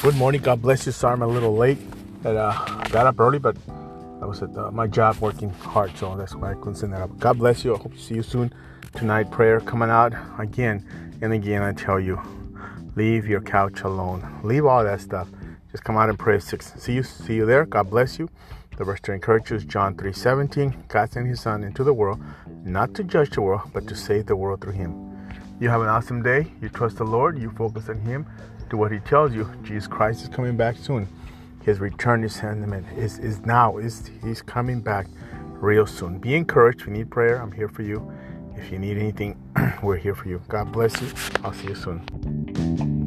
Good morning. God bless you. Sorry I'm a little late. But, uh, I got up early, but I was at uh, my job working hard, so that's why I couldn't send that up. God bless you. I hope to see you soon. Tonight, prayer coming out again and again. I tell you, leave your couch alone. Leave all that stuff. Just come out and pray. Six. See you. See you there. God bless you. The verse to encourage you is John 3:17. God sent His Son into the world, not to judge the world, but to save the world through Him. You have an awesome day. You trust the Lord. You focus on Him. Do what He tells you. Jesus Christ is coming back soon. His return is is, is now. Is He's coming back real soon. Be encouraged. We need prayer, I'm here for you. If you need anything, we're here for you. God bless you. I'll see you soon.